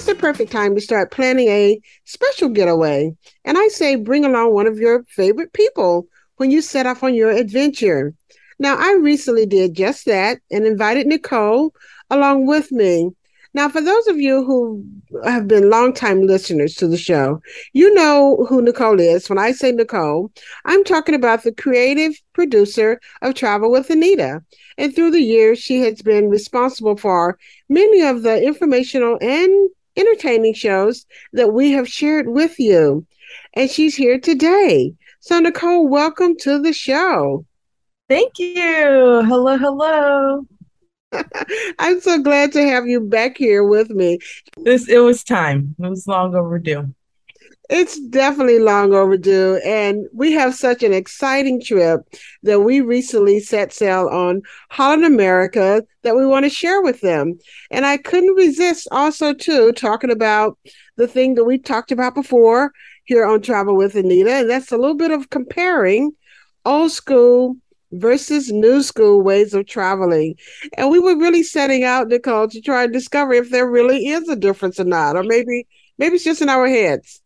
it's the perfect time to start planning a special getaway. And I say bring along one of your favorite people when you set off on your adventure. Now, I recently did just that and invited Nichole along with me. Now, for those of you who have been longtime listeners to the show, you know who Nichole is. When I say Nichole, I'm talking about the creative producer of Travel with Anita. And through the years, she has been responsible for many of the informational and entertaining shows that we have shared with you. And she's here today. So, Nichole, welcome to the show. Thank you. Hello, hello. I'm so glad to have you back here with me. This it was time. It was long overdue. It's definitely long overdue. And we have such an exciting trip that we recently set sail on Holland America that we want to share with them. And I couldn't resist also too talking about the thing that we talked about before here on Travel with Anita. And that's a little bit of comparing old school versus new school ways of traveling. And we were really setting out, Nichole, to try and discover if there really is a difference or not, or maybe maybe it's just in our heads.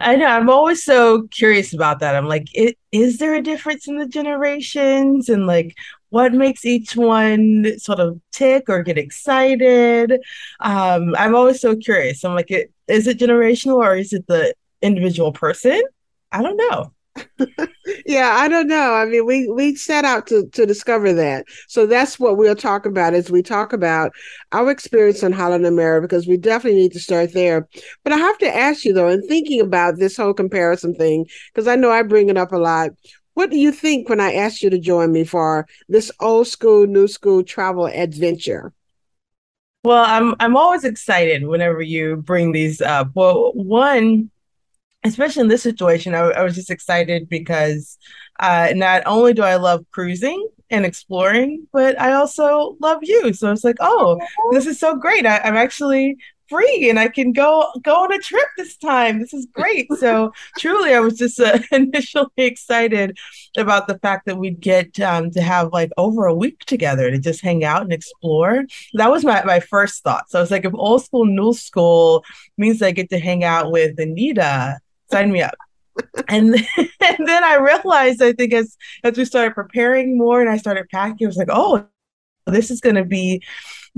I know. I'm always so curious about that. I'm like, it, is there a difference in the generations and like what makes each one sort of tick or get excited? Um, I'm always so curious. I'm like, it, is it generational or is it the individual person? I don't know yeah, I don't know. I mean, we we set out to to discover that. So that's what we'll talk about as we talk about our experience in Holland America, because we definitely need to start there. But I have to ask you though, in thinking about this whole comparison thing, because I know I bring it up a lot. What do you think when I asked you to join me for this old school, new school travel adventure? Well, I'm I'm always excited whenever you bring these up. Well, one, especially in this situation, I, I was just excited because uh, not only do I love cruising and exploring, but I also love you. So it's like, oh, this is so great. I, I'm actually free and I can go go on a trip this time. This is great. So truly, I was just uh, initially excited about the fact that we'd get um, to have like over a week together to just hang out and explore. That was my my first thought. So I was like, if old school, new school means I get to hang out with Anita, sign me up. and then, and then I realized, I think as as we started preparing more and I started packing, I was like, oh, this is going to be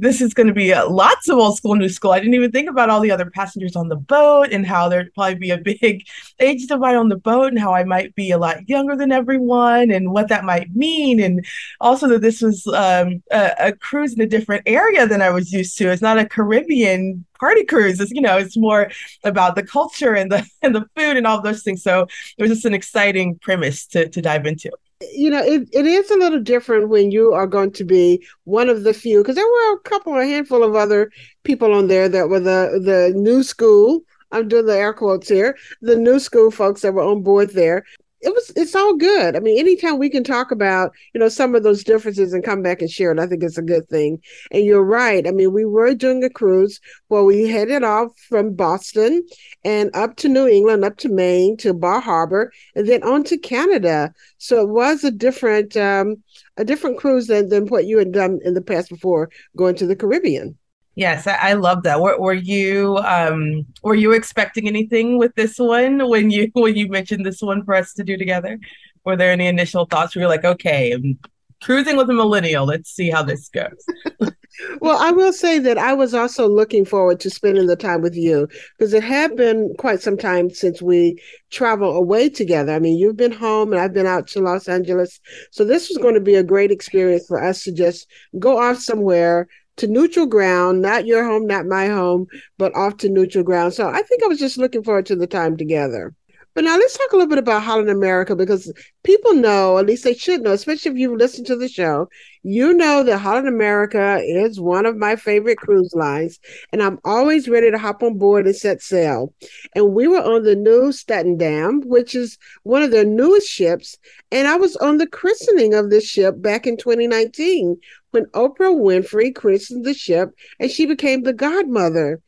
this is going to be uh, lots of old school, new school. I didn't even think about all the other passengers on the boat and how there'd probably be a big age divide on the boat and how I might be a lot younger than everyone and what that might mean. And also that this was um, a, a cruise in a different area than I was used to. It's not a Caribbean party cruise. It's, you know, it's more about the culture and the and the food and all those things. So it was just an exciting premise to to dive into you know, it, it is a little different when you are going to be one of the few, because there were a couple, a handful of other people on there that were the the new school. I'm doing the air quotes here, the new school folks that were on board there it was it's all good. I mean, anytime we can talk about, you know, some of those differences and come back and share it, I think it's a good thing. And you're right. I mean, we were doing a cruise where we headed off from Boston and up to New England, up to Maine, to Bar Harbor, and then on to Canada. So it was a different um a different cruise than, than what you had done in the past before going to the Caribbean. Yes, I, I love that. Were, were you um were you expecting anything with this one when you when you mentioned this one for us to do together? Were there any initial thoughts where you're like, okay, I'm cruising with a millennial. Let's see how this goes. well, I will say that I was also looking forward to spending the time with you because it had been quite some time since we traveled away together. I mean, you've been home and I've been out to Los Angeles. So this was going to be a great experience for us to just go off somewhere to neutral ground, not your home, not my home, but off to neutral ground. So I think I was just looking forward to the time together. But now let's talk a little bit about Holland America because people know, at least they should know, especially if you've listened to the show, you know that Holland America is one of my favorite cruise lines. And I'm always ready to hop on board and set sail. And we were on the Nieuw Statendam, which is one of their newest ships. And I was on the christening of this ship back in 2019 when Oprah Winfrey christened the ship and she became the godmother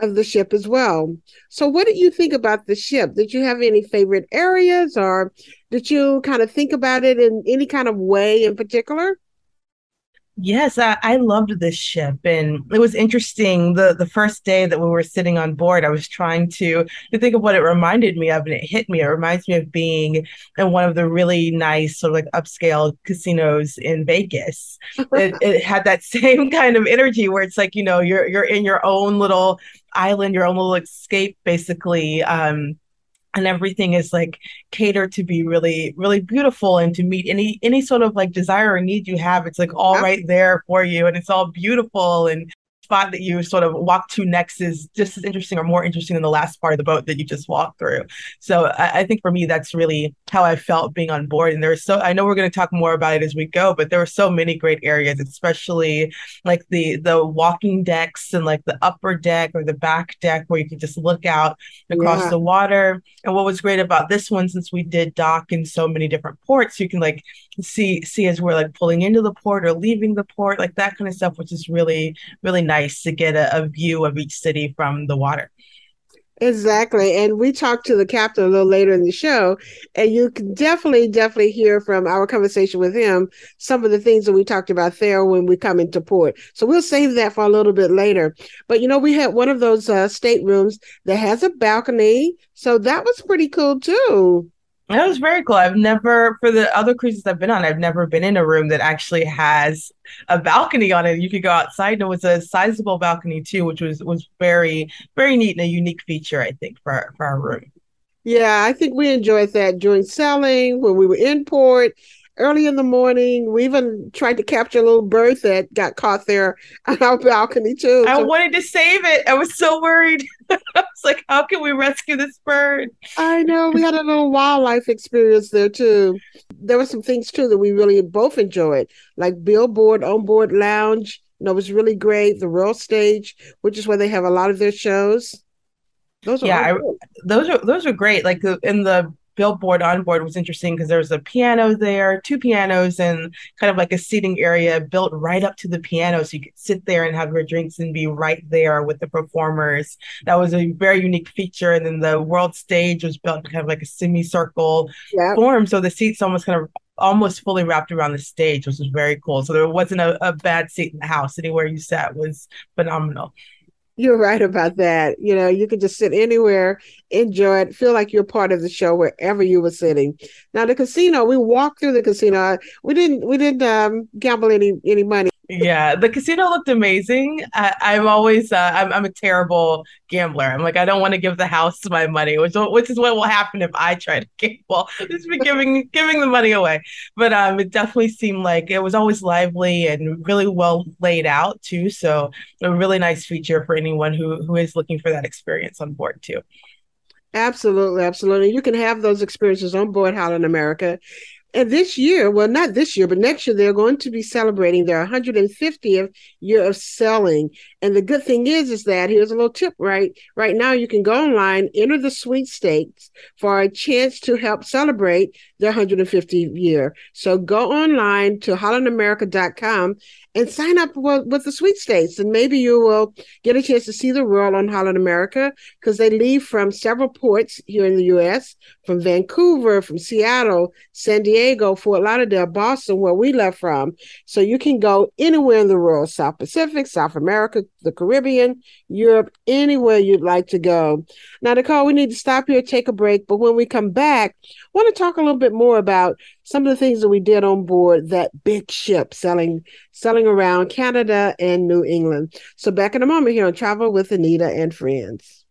of the ship as well. So, what did you think about the ship? Did you have any favorite areas or did you kind of think about it in any kind of way in particular? Yes, I, I loved this ship, and it was interesting. the The first day that we were sitting on board, I was trying to to think of what it reminded me of, and it hit me. It reminds me of being in one of the really nice, sort of like upscale casinos in Vegas. It, it had that same kind of energy where it's like you know you're you're in your own little island, your own little escape, basically. Um, and everything is like catered to be really really beautiful and to meet any any sort of like desire or need you have. It's like all right there for you and it's all beautiful and spot that you sort of walk to next is just as interesting or more interesting than the last part of the boat that you just walked through. So I, I think for me, that's really how I felt being on board. And there's so I know we're going to talk more about it as we go, but there were so many great areas, especially like the the walking decks and like the upper deck or the back deck where you could just look out across yeah. the water. And what was great about this one, since we did dock in so many different ports, you can like see see as we're like pulling into the port or leaving the port, like that kind of stuff, which is really really nice to get a, a view of each city from the water. Exactly. And we talked to the captain a little later in the show, and you can definitely, definitely hear from our conversation with him some of the things that we talked about there when we come into port. So we'll save that for a little bit later. But you know, we had one of those uh, staterooms that has a balcony. So that was pretty cool too. That was very cool. I've never, for the other cruises I've been on, I've never been in a room that actually has a balcony on it. You could go outside, and it was a sizable balcony too, which was was very, very neat and a unique feature, I think, for our, for our room. Yeah, I think we enjoyed that during sailing when we were in port early in the morning. We even tried to capture a little bird that got caught there on our balcony too. I so, wanted to save it. I was so worried. I was like, how can we rescue this bird? I know. We had a little wildlife experience there too. There were some things too that we really both enjoyed, like billboard onboard lounge. You know, it was really great. The World Stage, which is where they have a lot of their shows. Those yeah, I, those are those are great. Like uh, in the billboard on board was interesting because there was a piano there, two pianos, and kind of like a seating area built right up to the piano. So you could sit there and have your drinks and be right there with the performers. That was a very unique feature. And then the world stage was built kind of like a semicircle yeah. form. So the seats almost kind of almost fully wrapped around the stage, which was very cool. So there wasn't a, a bad seat in the house. Anywhere you sat was phenomenal. You're right about that. You know, you can just sit anywhere, enjoy it, feel like you're part of the show wherever you were sitting. Now, the casino, we walked through the casino. We didn't, we didn't um, gamble any any money yeah, the casino looked amazing. I, am always uh, I'm I'm a terrible gambler. I'm like I don't want to give the house my money, which which is what will happen if I try to gamble. Just be giving giving the money away. But um, it definitely seemed like it was always lively and really well laid out too. So a really nice feature for anyone who who is looking for that experience on board too. Absolutely, absolutely. You can have those experiences on board Holland America. And this year, well, not this year, but next year, they're going to be celebrating their 150th year of selling. And the good thing is, is that here's a little tip, right? Right now, you can go online, enter the Sweet sweepstakes for a chance to help celebrate their 150th year. So go online to hollandamerica.com and sign up with, with the sweepstakes. And maybe you will get a chance to see the world on Holland America because they leave from several ports here in the U.S., from Vancouver, from Seattle, San Diego, Fort Lauderdale, Boston, where we left from. So you can go anywhere in the world South Pacific, South America, the Caribbean, Europe, anywhere you'd like to go. Now, Nichole, we need to stop here, take a break. But when we come back, I want to talk a little bit more about some of the things that we did on board that big ship selling selling around Canada and New England. So back in a moment here on Travel with Anita and Friends.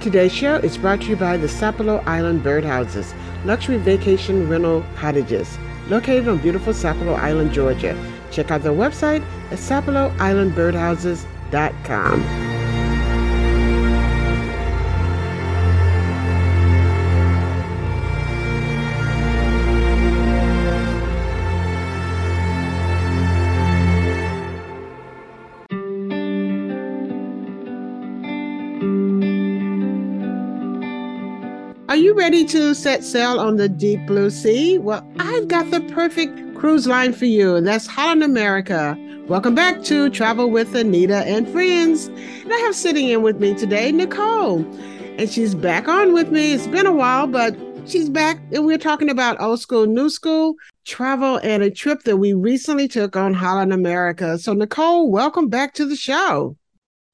Today's show is brought to you by the Sapelo Island Birdhouses, luxury vacation rental cottages located on beautiful Sapelo Island, Georgia. Check out their website at sapeloislandbirdhouses.com. Are you ready to set sail on the deep blue sea? Well, I've got the perfect cruise line for you, and that's Holland America. Welcome back to Travel with Anita and Friends. And I have sitting in with me today Nichole, and she's back on with me. It's been a while, but she's back, and we're talking about old school, new school. travel and a trip that we recently took on Holland America. So, Nichole, welcome back to the show.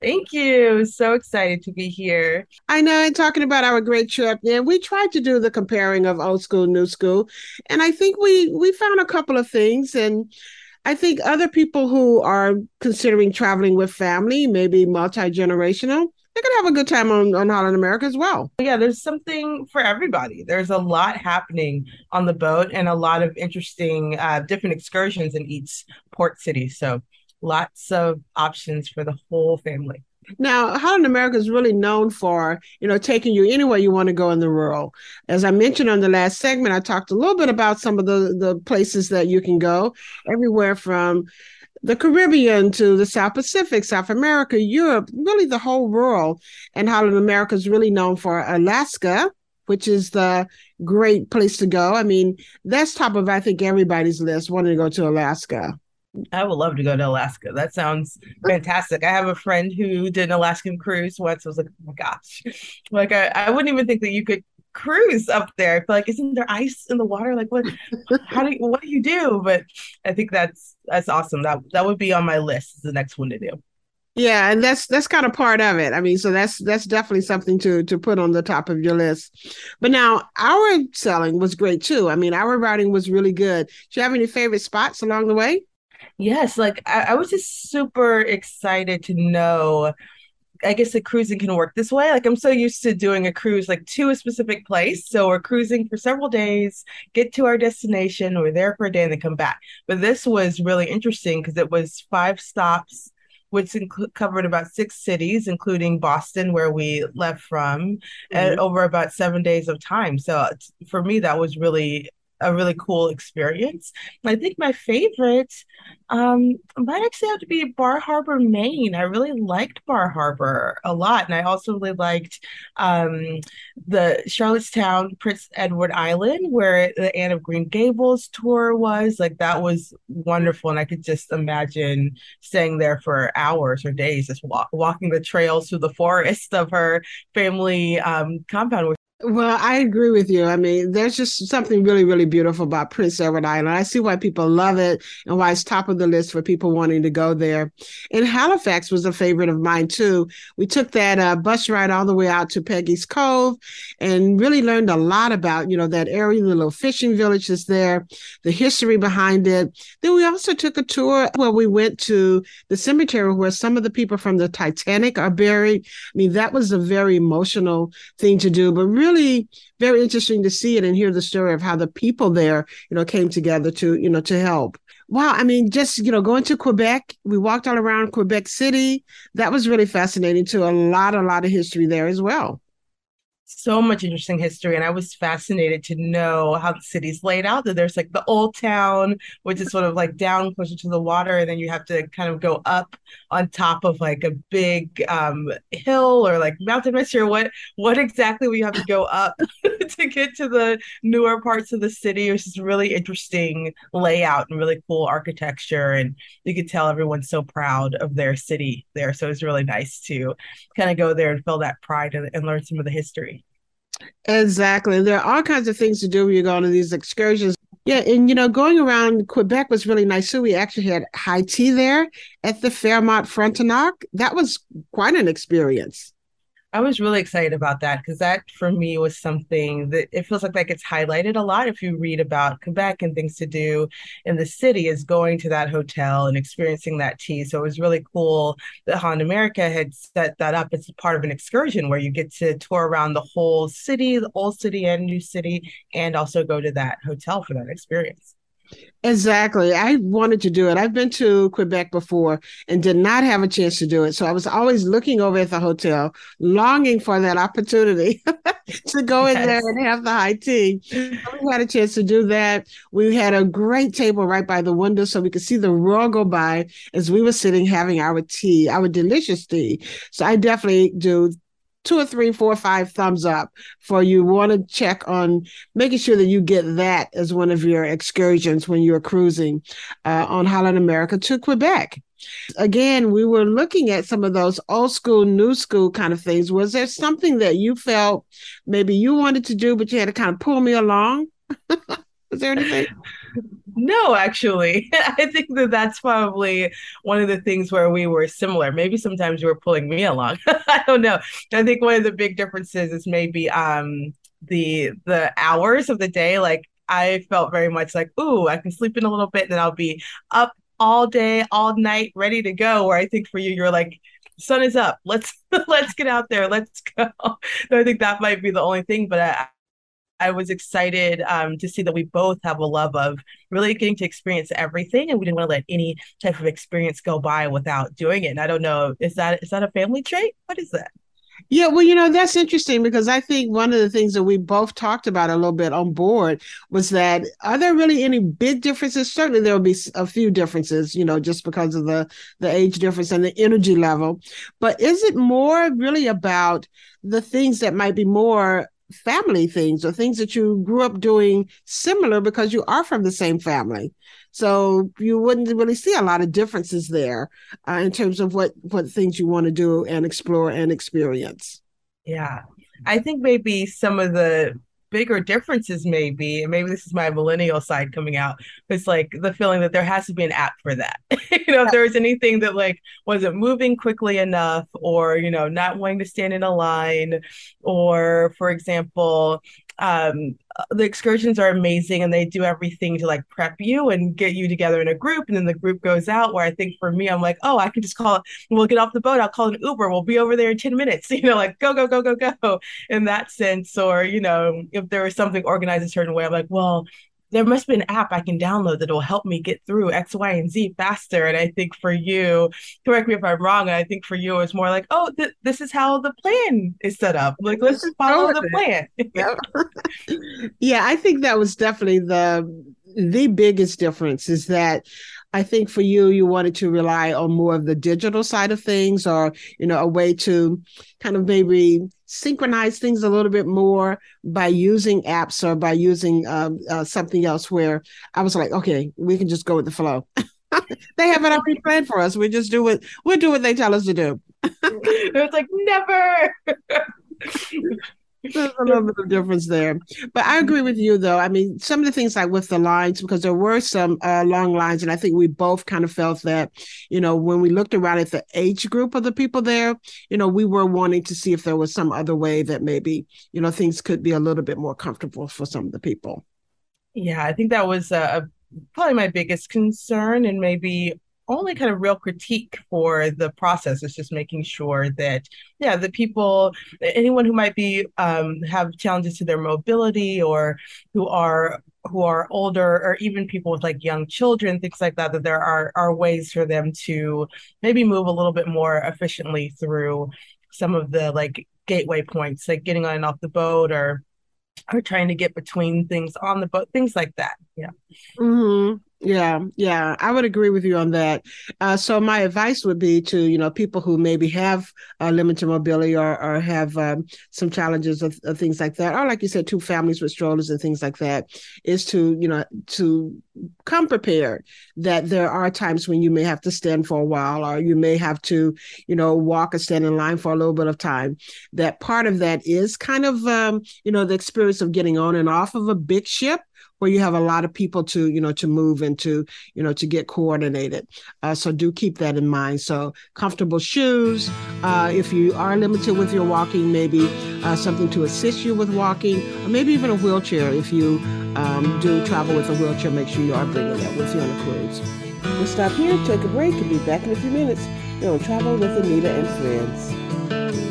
Thank you. So excited to be here. I know, and talking about our great trip, yeah, we tried to do the comparing of old school, new school, and I think we we found a couple of things, and I think other people who are considering traveling with family, maybe multi generational, they're gonna have a good time on, on Holland America as well. Yeah, there's something for everybody. There's a lot happening on the boat and a lot of interesting uh, different excursions in each port city. So lots of options for the whole family. Now, Holland America is really known for, you know, taking you anywhere you want to go in the rural. As I mentioned on the last segment, I talked a little bit about some of the, the places that you can go, everywhere from the Caribbean to the South Pacific, South America, Europe, really the whole world. And Holland America is really known for Alaska, which is the great place to go. I mean, that's top of, I think, everybody's list wanting to go to Alaska. I would love to go to Alaska. That sounds fantastic. I have a friend who did an Alaskan cruise once. I was like, oh my gosh. Like I, I wouldn't even think that you could cruise up there. Feel like isn't there ice in the water? Like what how do you what do you do? But I think that's that's awesome. That that would be on my list is the next one to do. Yeah, and that's that's kind of part of it. I mean, so that's that's definitely something to to put on the top of your list. But now our selling was great too. I mean, our routing was really good. Do you have any favorite spots along the way? Yes, like I, I was just super excited to know. I guess the cruising can work this way. Like I'm so used to doing a cruise like to a specific place. So we're cruising for several days, get to our destination, we're there for a day and then come back. But this was really interesting because it was five stops which inc- covered about six cities, including Boston, where we left from, mm-hmm. and over about seven days of time. So for me, that was really a really cool experience. I think my favorite um, might actually have to be Bar Harbor, Maine. I really liked Bar Harbor a lot, and I also really liked um, the Charlottetown, Prince Edward Island, where the Anne of Green Gables tour was. Like that was wonderful, and I could just imagine staying there for hours or days, just walk, walking the trails through the forest of her family um, compound, well, I agree with you. I mean, there's just something really, really beautiful about Prince Edward Island. I see why people love it and why it's top of the list for people wanting to go there. And Halifax was a favorite of mine too. We took that uh, bus ride all the way out to Peggy's Cove and really learned a lot about, you know, that area, the little fishing village is there, the history behind it. Then we also took a tour where we went to the cemetery where some of the people from the Titanic are buried. I mean, that was a very emotional thing to do, but really really very interesting to see it and hear the story of how the people there, you know, came together to, you know, to help. Wow, I mean, just you know, going to Quebec, we walked all around Quebec City. That was really fascinating too. A lot, a lot of history there as well so much interesting history and i was fascinated to know how the city's laid out that there's like the old town which is sort of like down closer to the water and then you have to kind of go up on top of like a big um, hill or like mountain sure what what exactly we have to go up to get to the newer parts of the city? Which is really interesting layout and really cool architecture and you could tell everyone's so proud of their city there so it's really nice to kind of go there and feel that pride and, and learn some of the history Exactly. There are all kinds of things to do when you go on these excursions. Yeah, and you know, going around Quebec was really nice too. We actually had high tea there at the Fairmont Frontenac. That was quite an experience. I was really excited about that because that for me was something that it feels like that gets highlighted a lot if you read about Quebec and things to do in the city is going to that hotel and experiencing that tea. So it was really cool that Holland America had set that up as part of an excursion where you get to tour around the whole city, the old city and new city, and also go to that hotel for that experience. Exactly. I wanted to do it. I've been to Quebec before and did not have a chance to do it. So I was always looking over at the hotel, longing for that opportunity to go yes. in there and have the high tea. we had a chance to do that. We had a great table right by the window so we could see the world go by as we were sitting having our tea, our delicious tea. So I definitely do two or three, four, five thumbs up for you want to check on making sure that you get that as one of your excursions when you're cruising uh, on Holland America to Quebec. Again, we were looking at some of those old school, new school kind of things. Was there something that you felt maybe you wanted to do, but you had to kind of pull me along? Was there anything? No, actually, I think that that's probably one of the things where we were similar. Maybe sometimes you were pulling me along. I don't know. I think one of the big differences is maybe um the the hours of the day. Like I felt very much like, ooh, I can sleep in a little bit, and then I'll be up all day, all night, ready to go. Where I think for you, you're like, sun is up. Let's let's get out there. Let's go. So I think that might be the only thing. But I, I was excited um, to see that we both have a love of really getting to experience everything, and we didn't want to let any type of experience go by without doing it. And I don't know, is that is that a family trait? What is that? Yeah, well, you know, that's interesting because I think one of the things that we both talked about a little bit on board was that are there really any big differences? Certainly there will be a few differences, you know, just because of the the age difference and the energy level. But is it more really about the things that might be more family things or things that you grew up doing similar because you are from the same family. So you wouldn't really see a lot of differences there uh, in terms of what what things you want to do and explore and experience. Yeah. I think maybe some of the bigger differences maybe and maybe this is my millennial side coming out it's like the feeling that there has to be an app for that. You know if there was anything that like wasn't moving quickly enough or you know not wanting to stand in a line or for example um, the excursions are amazing and they do everything to like prep you and get you together in a group and then the group goes out where i think for me i'm like oh i can just call we'll get off the boat i'll call an uber we'll be over there in 10 minutes you know like go go go go go in that sense or you know if there was something organized a certain way i'm like well there must be an app I can download that will help me get through X, Y, and Z faster. And I think for you, correct me if I'm wrong, I think for you it's more like, oh, th- this is how the plan is set up. Like let's just follow the plan. yeah, I think that was definitely the the biggest difference is that I think for you, you wanted to rely on more of the digital side of things, or you know, a way to kind of maybe synchronize things a little bit more by using apps or by using um, uh, something else. Where I was like, okay, we can just go with the flow. they have it already planned for us. We just do what we do what they tell us to do. it's like never. There's a little bit of difference there. But I agree with you, though. I mean, some of the things like with the lines, because there were some uh, long lines, and I think we both kind of felt that, you know, when we looked around at the age group of the people there, you know, we were wanting to see if there was some other way that maybe, you know, things could be a little bit more comfortable for some of the people. Yeah, I think that was uh, probably my biggest concern, and maybe only kind of real critique for the process is just making sure that yeah the people anyone who might be um, have challenges to their mobility or who are who are older or even people with like young children things like that that there are are ways for them to maybe move a little bit more efficiently through some of the like gateway points like getting on and off the boat or or trying to get between things on the boat things like that yeah mm-hmm. Yeah, yeah, I would agree with you on that. Uh, so my advice would be to you know people who maybe have uh, limited mobility or or have um, some challenges of, of, things like that, or like you said, two families with strollers and things like that, is to you know to come prepared that there are times when you may have to stand for a while, or you may have to you know walk or stand in line for a little bit of time. That part of that is kind of um, you know the experience of getting on and off of a big ship where you have a lot of people to you know to move and to you know to get coordinated. Uh, so do keep that in mind. So comfortable shoes uh, if you are limited with your walking maybe uh, something to assist you with walking or maybe even a wheelchair. If you um, do travel with a wheelchair make sure you are bringing that with you on a cruise. We'll stop here take a break and be back in a few minutes. You're on travel with anita and friends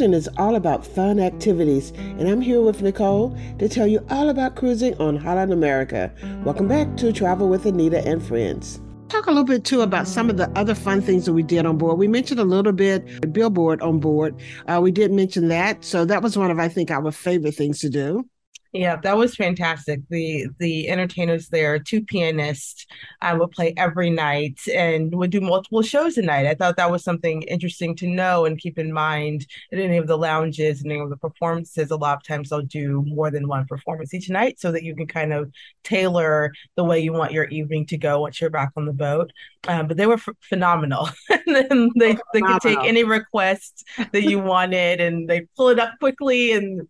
Cruising is all about fun activities, and I'm here with Nichole to tell you all about cruising on Holland America. Welcome back to Travel with Anita and Friends. talk a little bit too about some of the other fun things that we did on board. We mentioned a little bit billboard on board. Uh, we did mention that, so that was one of I think our favorite things to do. Yeah, that was fantastic. The the entertainers there, two pianists, would play every night and would do multiple shows a night. I thought that was something interesting to know and keep in mind at any of the lounges and any of the performances. A lot of times they'll do more than one performance each night so that you can kind of tailor the way you want your evening to go once you're back on the boat. Um, but they were f- phenomenal. and they, they could take any request that you wanted and they pull it up quickly and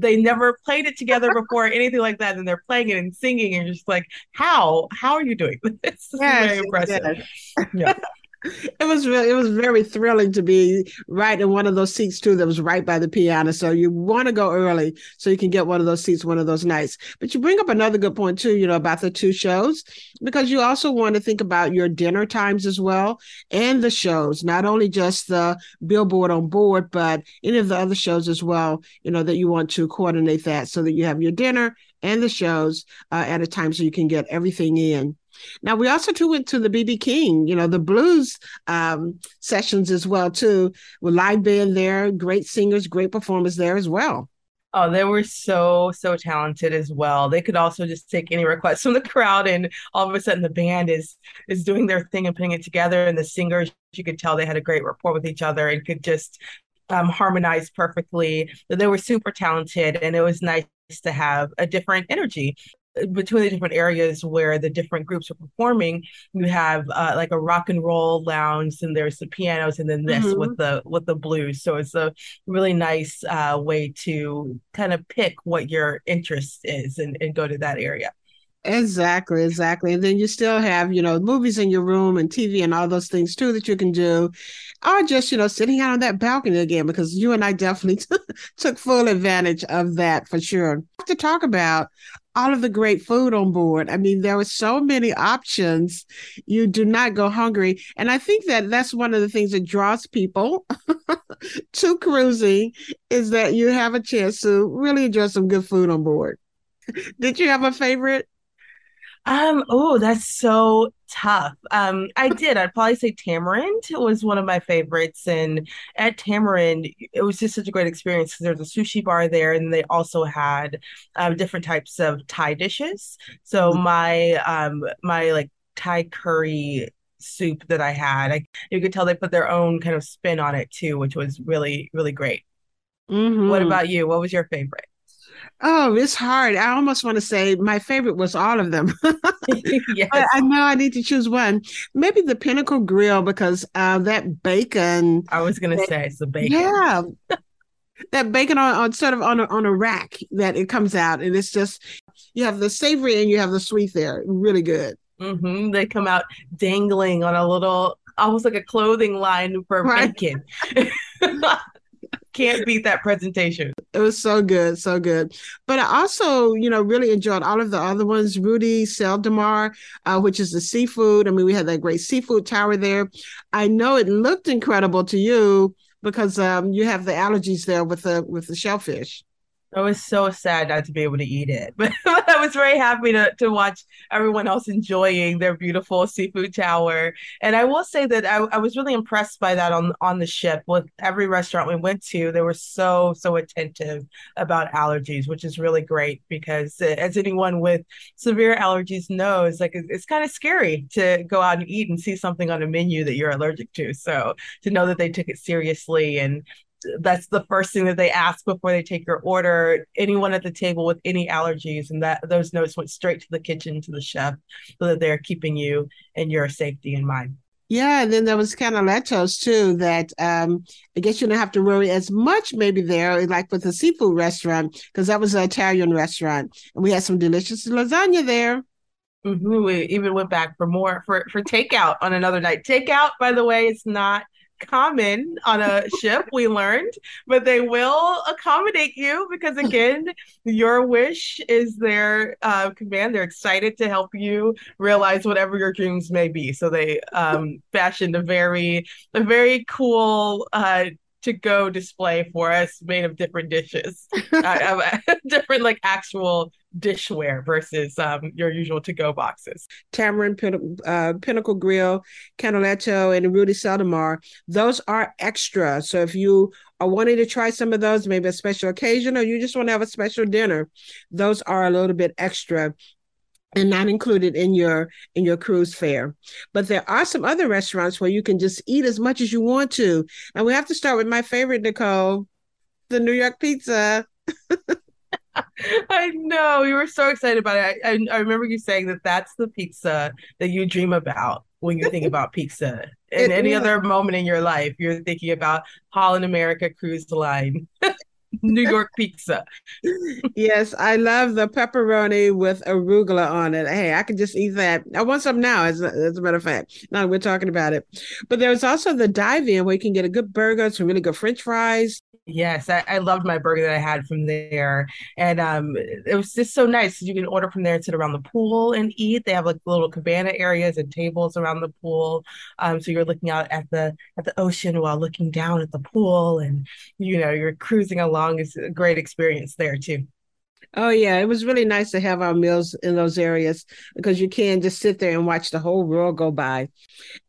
they never played it together before anything like that. And they're playing it and singing and just like, how? How are you doing this? Yes, very impressive. Yeah. it was really, it was very thrilling to be right in one of those seats too that was right by the piano. So you want to go early so you can get one of those seats one of those nights. But you bring up another good point too you know about the two shows because you also want to think about your dinner times as well and the shows not only just the billboard on board but any of the other shows as well you know that you want to coordinate that so that you have your dinner and the shows uh, at a time so you can get everything in now we also too went to the BB King, you know, the blues um, sessions as well too, with live band there, great singers, great performers there as well. Oh, they were so so talented as well. They could also just take any requests from the crowd, and all of a sudden the band is is doing their thing and putting it together. And the singers, you could tell they had a great rapport with each other and could just um, harmonize perfectly. They were super talented, and it was nice to have a different energy between the different areas where the different groups are performing you have uh, like a rock and roll lounge and there's the pianos and then this mm-hmm. with the with the blues so it's a really nice uh, way to kind of pick what your interest is and, and go to that area Exactly, exactly. And then you still have, you know, movies in your room and TV and all those things too that you can do. Or just, you know, sitting out on that balcony again, because you and I definitely took full advantage of that for sure. To talk about all of the great food on board. I mean, there were so many options. You do not go hungry. And I think that that's one of the things that draws people to cruising is that you have a chance to really enjoy some good food on board. Did you have a favorite? Um, oh, that's so tough. Um, I did. I'd probably say Tamarind was one of my favorites. And at Tamarind, it was just such a great experience because there's a sushi bar there, and they also had um, different types of Thai dishes. So mm-hmm. my um my like Thai curry soup that I had, I, you could tell they put their own kind of spin on it too, which was really really great. Mm-hmm. What about you? What was your favorite? Oh, it's hard. I almost want to say my favorite was all of them. yes. But I know I need to choose one. Maybe the Pinnacle Grill because uh, that bacon. I was going to say it's the bacon. Yeah. that bacon on, on sort of on a, on a rack that it comes out and it's just you have the savory and you have the sweet there really good mm-hmm. they come out dangling on a little almost like a clothing line for right. bacon can't beat that presentation. It was so good, so good. But I also, you know, really enjoyed all of the other ones. Rudi Sel de Mer, uh, which is the seafood. I mean, we had that great seafood tower there. I know it looked incredible to you because um, you have the allergies there with the with the shellfish. I was so sad not to be able to eat it, but I was very happy to, to watch everyone else enjoying their beautiful seafood tower. And I will say that I, I was really impressed by that on on the ship. With every restaurant we went to, they were so so attentive about allergies, which is really great because uh, as anyone with severe allergies knows, like it's, it's kind of scary to go out and eat and see something on a menu that you're allergic to. So to know that they took it seriously and that's the first thing that they ask before they take your order. Anyone at the table with any allergies, and that those notes went straight to the kitchen to the chef, so that they're keeping you and your safety in mind. Yeah, and then there was kind of Canaletto's too. That um, I guess you don't have to worry as much maybe there, like with the seafood restaurant, because that was an Italian restaurant, and we had some delicious lasagna there. Mm-hmm. We even went back for more for for takeout on another night. Takeout, by the way, is not common on a ship, we learned, but they will accommodate you because, again, your wish is their uh, command. They're excited to help you realize whatever your dreams may be. So they um, fashioned a very, a very cool uh, to go display for us made of different dishes, uh, different like actual dishware versus um, your usual to go boxes. Tamarind Pin- uh, Pinnacle Grill, Canaletto, and Rudi Sel de Mer, those are extra. So if you are wanting to try some of those, maybe a special occasion, or you just want to have a special dinner, those are a little bit extra and not included in your in your cruise fare but there are some other restaurants where you can just eat as much as you want to and we have to start with my favorite nichole the new york pizza I know you were so excited about it. I, I, I, remember you saying that that's the pizza that you dream about when you think about pizza. In any other moment in your life, you're thinking about Holland America Cruise Line. New York pizza. yes, I love the pepperoni with arugula on it. Hey, I can just eat that. I want some now, as a, as a matter of fact. Now we're talking about it. But there's also the dive in where you can get a good burger, some really good French fries. Yes, I, I loved my burger that I had from there. And um, it was just so nice. You can order from there and sit around the pool and eat. They have like little cabana areas and tables around the pool. Um, so you're looking out at the at the ocean while looking down at the pool and you know, you're cruising along. It's a great experience there too. Oh yeah, it was really nice to have our meals in those areas because you can just sit there and watch the whole world go by.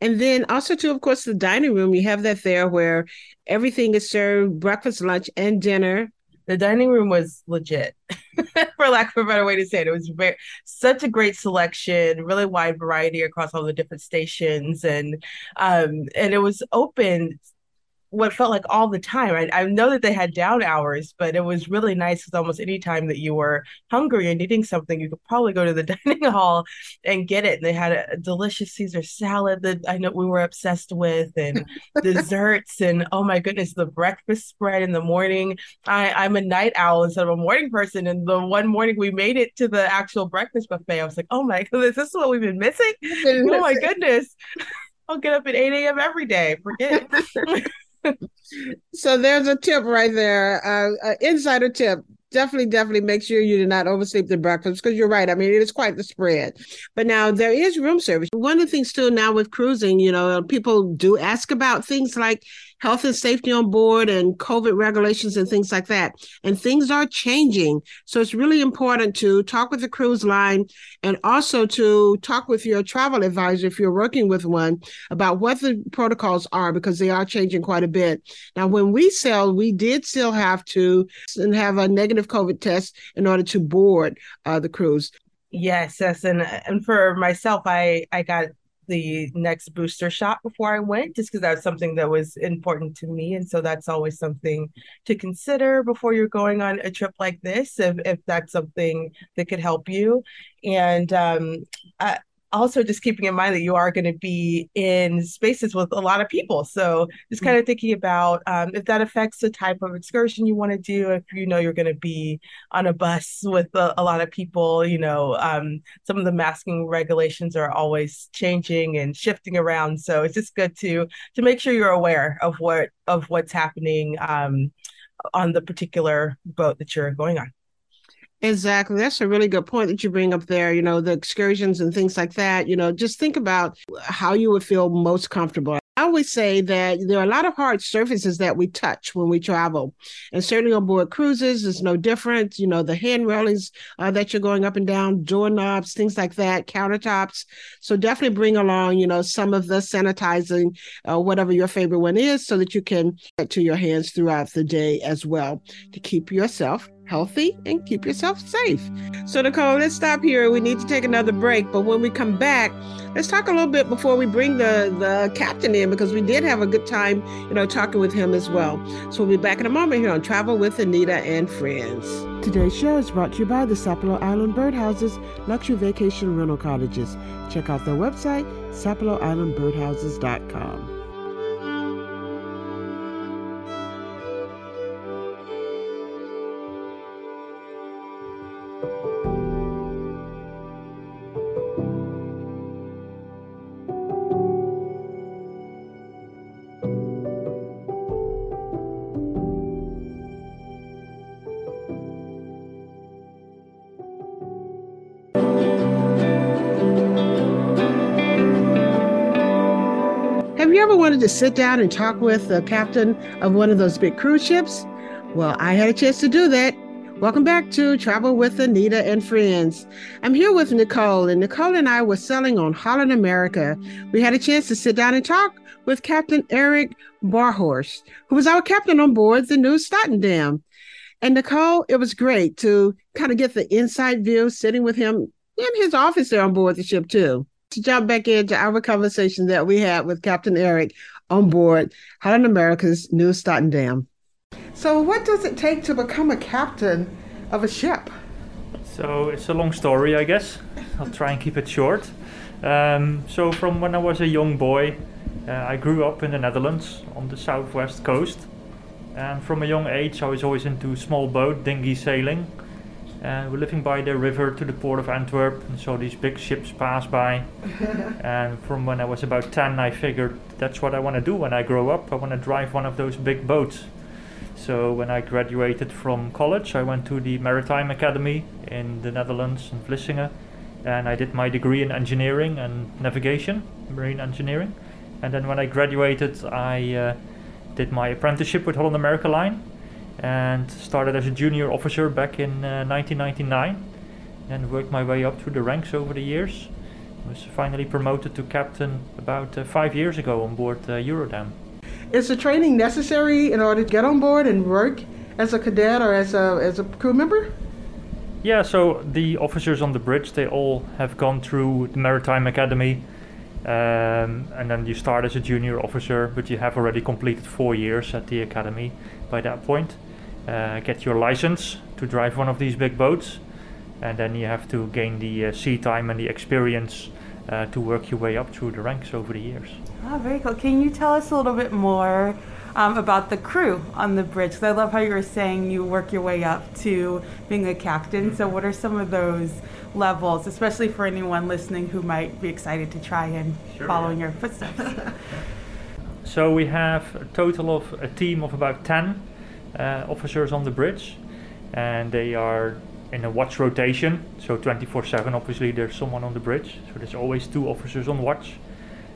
And then also too, of course, the dining room, you have that there where everything is served, breakfast, lunch, and dinner. The dining room was legit, for lack of a better way to say it. It was very such a great selection, really wide variety across all the different stations, and um, and it was open what felt like all the time. I, I know that they had down hours, but it was really nice because almost any time that you were hungry and needing something, you could probably go to the dining hall and get it. And they had a, a delicious Caesar salad that I know we were obsessed with, and desserts, and oh my goodness, the breakfast spread in the morning. I, I'm a night owl instead of a morning person, and the one morning we made it to the actual breakfast buffet, I was like, oh my goodness, this is what we've been missing. oh my goodness. I'll get up at 8 a.m. every day. Forget it so there's a tip right there, uh, uh, insider tip. Definitely, definitely make sure you do not oversleep the breakfast because you're right. I mean, it is quite the spread. But now there is room service. One of the things too now with cruising, you know, people do ask about things like health and safety on board and COVID regulations and things like that. And things are changing. So it's really important to talk with the cruise line and also to talk with your travel advisor if you're working with one about what the protocols are because they are changing quite a bit. Now, when we sail, we did still have to have a negative COVID test in order to board uh, the cruise. Yes, yes, and and for myself, I I got the next booster shot before I went, just because that's something that was important to me. And so that's always something to consider before you're going on a trip like this, if, if that's something that could help you. And um, I, also just keeping in mind that you are going to be in spaces with a lot of people. So just kind of thinking about um, if that affects the type of excursion you want to do, if you know you're going to be on a bus with a, a lot of people, you know, um, some of the masking regulations are always changing and shifting around. So it's just good to to make sure you're aware of what of what's happening um, on the particular boat that you're going on. Exactly. That's a really good point that you bring up there. You know, the excursions and things like that. You know, just think about how you would feel most comfortable. I always say that there are a lot of hard surfaces that we touch when we travel. And certainly on board cruises is no different. You know, the hand railings uh, that you're going up and down, doorknobs, things like that, countertops. So definitely bring along, you know, some of the sanitizing, uh, whatever your favorite one is, so that you can get to your hands throughout the day as well to keep yourself healthy and keep yourself safe. So, Nichole, let's stop here. We need to take another break. But when we come back, let's talk a little bit before we bring the, the captain in because we did have a good time, you know, talking with him as well. So, we'll be back in a moment here on Travel with Anita and Friends. Today's show is brought to you by the Sapelo Island Birdhouses Luxury Vacation Rental Cottages. Check out their website, sapeloislandbirdhouses.com. wanted to sit down and talk with the captain of one of those big cruise ships? Well, I had a chance to do that. Welcome back to Travel with Anita and Friends. I'm here with Nichole, and Nichole and I were sailing on Holland America. We had a chance to sit down and talk with Captain Eric Barhorst, who was our captain on board the Nieuw Statendam. And Nichole, it was great to kind of get the inside view sitting with him in his office there on board the ship, too. To jump back into our conversation that we had with Captain Eric on board Holland America's Nieuw Statendam. So, what does it take to become a captain of a ship? So, it's a long story, I guess. I'll try and keep it short. Um, so, from when I was a young boy, uh, I grew up in the Netherlands on the southwest coast. And from a young age, I was always into small boat, dinghy sailing. Uh, we're living by the river to the port of Antwerp, and so these big ships pass by. and from when I was about 10, I figured that's what I want to do when I grow up. I want to drive one of those big boats. So when I graduated from college, I went to the Maritime Academy in the Netherlands, in Vlissingen, and I did my degree in engineering and navigation, marine engineering. And then when I graduated, I uh, did my apprenticeship with Holland America Line and started as a junior officer back in uh, 1999 and worked my way up through the ranks over the years. I Was finally promoted to captain about uh, five years ago on board uh, Eurodam. Is the training necessary in order to get on board and work as a cadet or as a, as a crew member? Yeah, so the officers on the bridge, they all have gone through the Maritime Academy. Um, and then you start as a junior officer, but you have already completed four years at the academy by that point. Uh, get your license to drive one of these big boats, and then you have to gain the uh, sea time and the experience uh, to work your way up through the ranks over the years. Oh, very cool. Can you tell us a little bit more um, about the crew on the bridge? Because I love how you were saying you work your way up to being a captain. So, what are some of those levels, especially for anyone listening who might be excited to try and sure, follow yeah. in your footsteps? so, we have a total of a team of about 10 uh, officers on the bridge, and they are in a watch rotation. So 24/7, obviously, there's someone on the bridge. So there's always two officers on watch.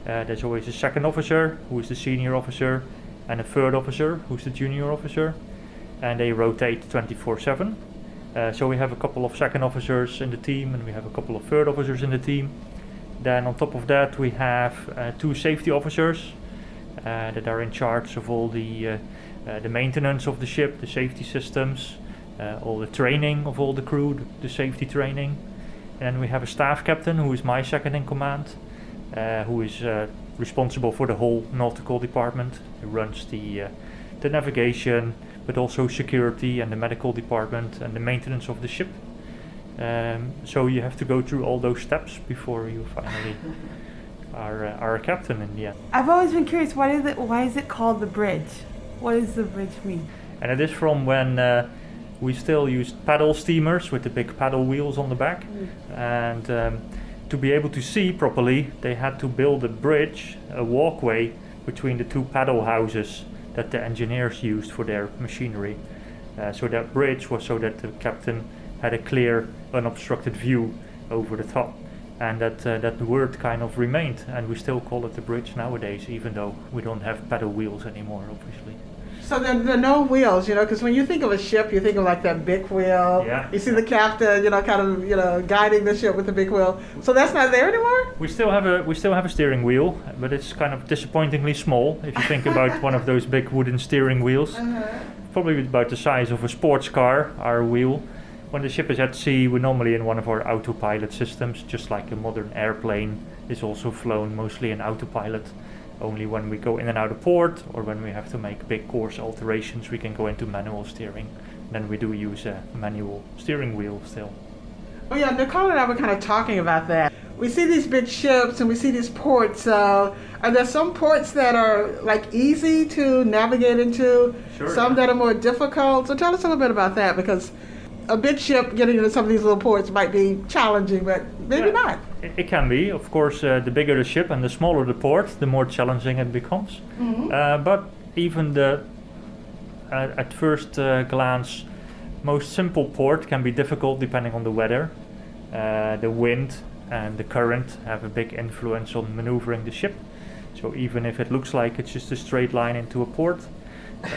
Uh, there's always a second officer, who is the senior officer, and a third officer, who's the junior officer, and they rotate 24/7. Uh, so we have a couple of second officers in the team, and we have a couple of third officers in the team. Then on top of that, we have uh, two safety officers uh, that are in charge of all the uh, uh, the maintenance of the ship, the safety systems, uh, all the training of all the crew, the, the, safety training. And then we have a staff captain who is my second in command, uh, who is responsible for the whole nautical department. He runs the the navigation, but also security and the medical department and the maintenance of the ship. Um, so you have to go through all those steps before you finally are, uh, are a captain in the end. I've always been curious, why is it, why is it called the bridge? What does the bridge mean? And it is from when uh, we still used paddle steamers with the big paddle wheels on the back. Mm. And um, to be able to see properly, they had to build a bridge, a walkway between the two paddle houses that the engineers used for their machinery. Uh, so that bridge was so that the captain had a clear, unobstructed view over the top. And that uh, that word kind of remained, and we still call it the bridge nowadays, even though we don't have paddle wheels anymore, obviously. So there, there are no wheels, you know, because when you think of a ship, you think of like that big wheel. Yeah. You see the captain, you know, kind of, you know, guiding the ship with the big wheel. So that's not there anymore. We still have a we still have a steering wheel, but it's kind of disappointingly small if you think about one of those big wooden steering wheels. Uh-huh. Probably about the size of a sports car. Our wheel. When the ship is at sea, we're normally in one of our autopilot systems, just like a modern airplane is also flown mostly in autopilot only when we go in and out of port or when we have to make big course alterations we can go into manual steering. Then we do use a manual steering wheel still. Oh yeah nichole and i were kind of talking about that. We see these big ships and we see these ports uh, are there some ports that are like easy to navigate into? Sure, some yeah. that are more difficult? So tell us a little bit about that because a big ship getting into some of these little ports might be challenging but maybe yeah. not it can be, of course. Uh, the bigger the ship and the smaller the port, the more challenging it becomes. Mm-hmm. Uh, but even the uh, at first uh, glance most simple port can be difficult depending on the weather. Uh, the wind and the current have a big influence on maneuvering the ship. So even if it looks like it's just a straight line into a port,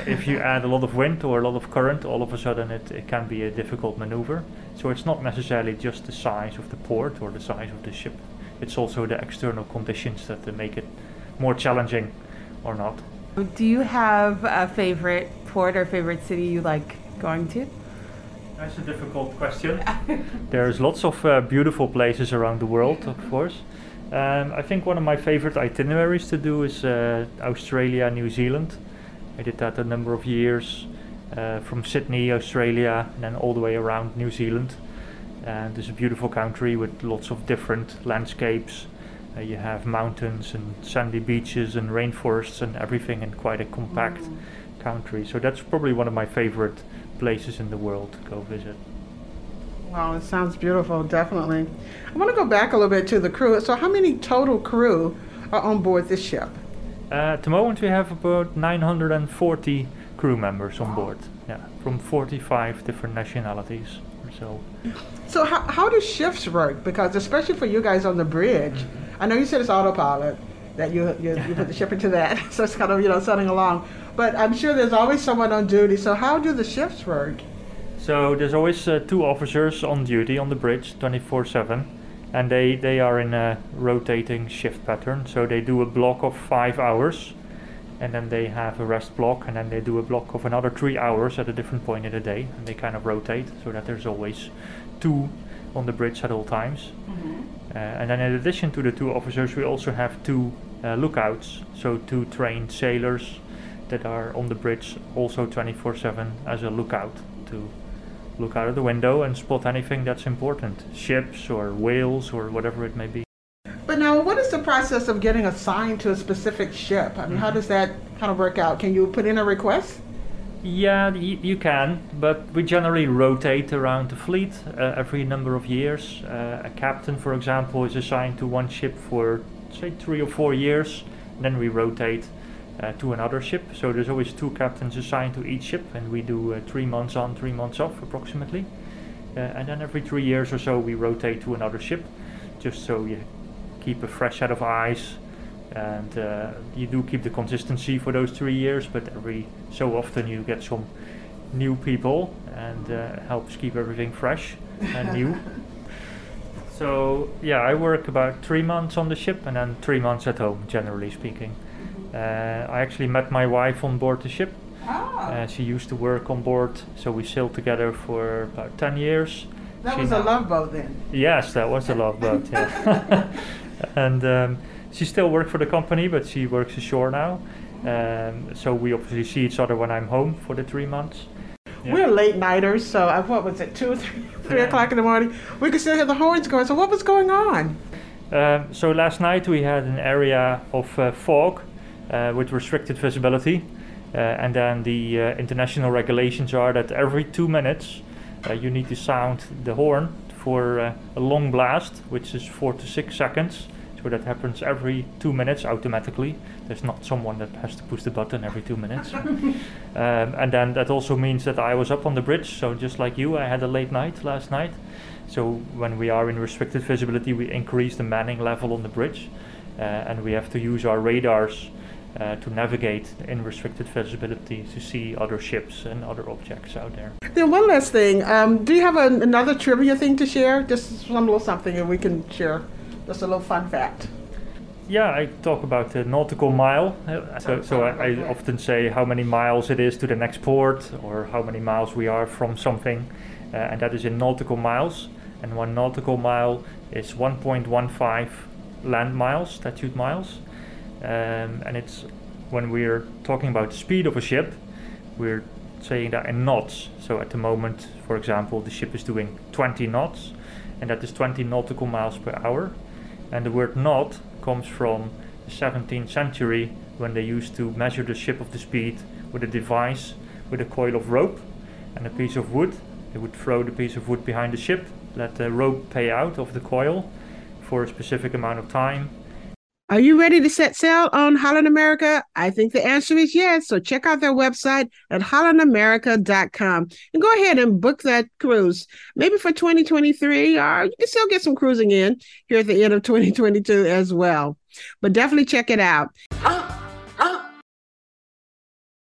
if you add a lot of wind or a lot of current, all of a sudden it, it can be a difficult maneuver. So it's not necessarily just the size of the port or the size of the ship. It's also the external conditions that make it more challenging or not. Do you have a favorite port or favorite city you like going to? That's a difficult question. There's lots of uh, beautiful places around the world, of course. Um, I think one of my favorite itineraries to do is uh, Australia, New Zealand. I did that a number of years uh, from Sydney, Australia, and then all the way around New Zealand. And it's a beautiful country with lots of different landscapes. Uh, you have mountains and sandy beaches and rainforests and everything in quite a compact mm. country. So that's probably one of my favorite places in the world to go visit. Wow, it sounds beautiful, definitely. I want to go back a little bit to the crew. So, how many total crew are on board this ship? Uh, at the moment, we have about 940 crew members on board. Yeah, from 45 different nationalities or so. So, how, how do shifts work? Because, especially for you guys on the bridge, mm-hmm. I know you said it's autopilot, that you, you, you put the ship into that, so it's kind of, you know, setting along. But I'm sure there's always someone on duty. So, how do the shifts work? So, there's always uh, two officers on duty on the bridge 24 7 and they, they are in a rotating shift pattern. So they do a block of five hours, and then they have a rest block, and then they do a block of another three hours at a different point in the day, and they kind of rotate so that there's always two on the bridge at all times. Mm-hmm. Uh, and then in addition to the two officers, we also have two uh, lookouts, so two trained sailors that are on the bridge also 24/7 as a lookout to look out of the window and spot anything that's important ships or whales or whatever it may be. But now, what is the process of getting assigned to a specific ship? I mean, how does that kind of work out? Can you put in a request? Yeah, y- you can, but we generally rotate around the fleet uh, every number of years. Uh, a captain, for example, is assigned to one ship for, say, three or four years. Then we rotate to another ship. So there's always two captains assigned to each ship, and we do uh, three months on, three months off approximately. Uh, and then every three years or so, we rotate to another ship, just so you keep a fresh set of eyes. And uh, you do keep the consistency for those three years, but every so often you get some new people and uh, helps keep everything fresh and new. So yeah, I work about three months on the ship and then three months at home, generally speaking. Uh, I actually met my wife on board the ship. Ah. Uh, she used to work on board, so we sailed together for about 10 years. That she was a love boat then? Yes, that was a love boat, yeah. and um, she still works for the company, but she works ashore now. Um, so we obviously see each other when I'm home for the three months. Yeah. We're late nighters, so I, what was it, two, three, three yeah. o'clock in the morning? We could still hear the horns going. So what was going on? Um, so last night we had an area of uh, fog uh, with restricted visibility. Uh, and then the uh, international regulations are that every two minutes you need to sound the horn for a long blast, which is four to six seconds. So that happens every two minutes automatically. There's not someone that has to push the button every two minutes. um, and then that also means that I was up on the bridge. So just like you, I had a late night last night. So when we are in restricted visibility, we increase the manning level on the bridge, uh, and we have to use our radars uh, to navigate in restricted visibility to see other ships and other objects out there. Then one last thing, um, do you have a, another trivia thing to share? Just some little something and we can share just a little fun fact. Yeah, I talk about the nautical mile. Uh, so, so I, I, often say how many miles it is to the next port, or how many miles we are from something, uh, and that is in nautical miles. And one nautical mile is 1.15 land miles, statute miles. Um, and it's when we're talking about the speed of a ship, we're saying that in knots. So at the moment, for example, the ship is doing 20 knots, and that is 20 nautical miles per hour. And the word knot comes from the 17th century when they used to measure the ship of the speed with a device with a coil of rope and a piece of wood. They would throw the piece of wood behind the ship, let the rope pay out of the coil for a specific amount of time, Are you ready to set sail on Holland America? I think the answer is yes. So check out their website at hollandamerica.com and go ahead and book that cruise. Maybe for 2023, or you can still get some cruising in here at the end of 2022 as well. But definitely check it out. Oh.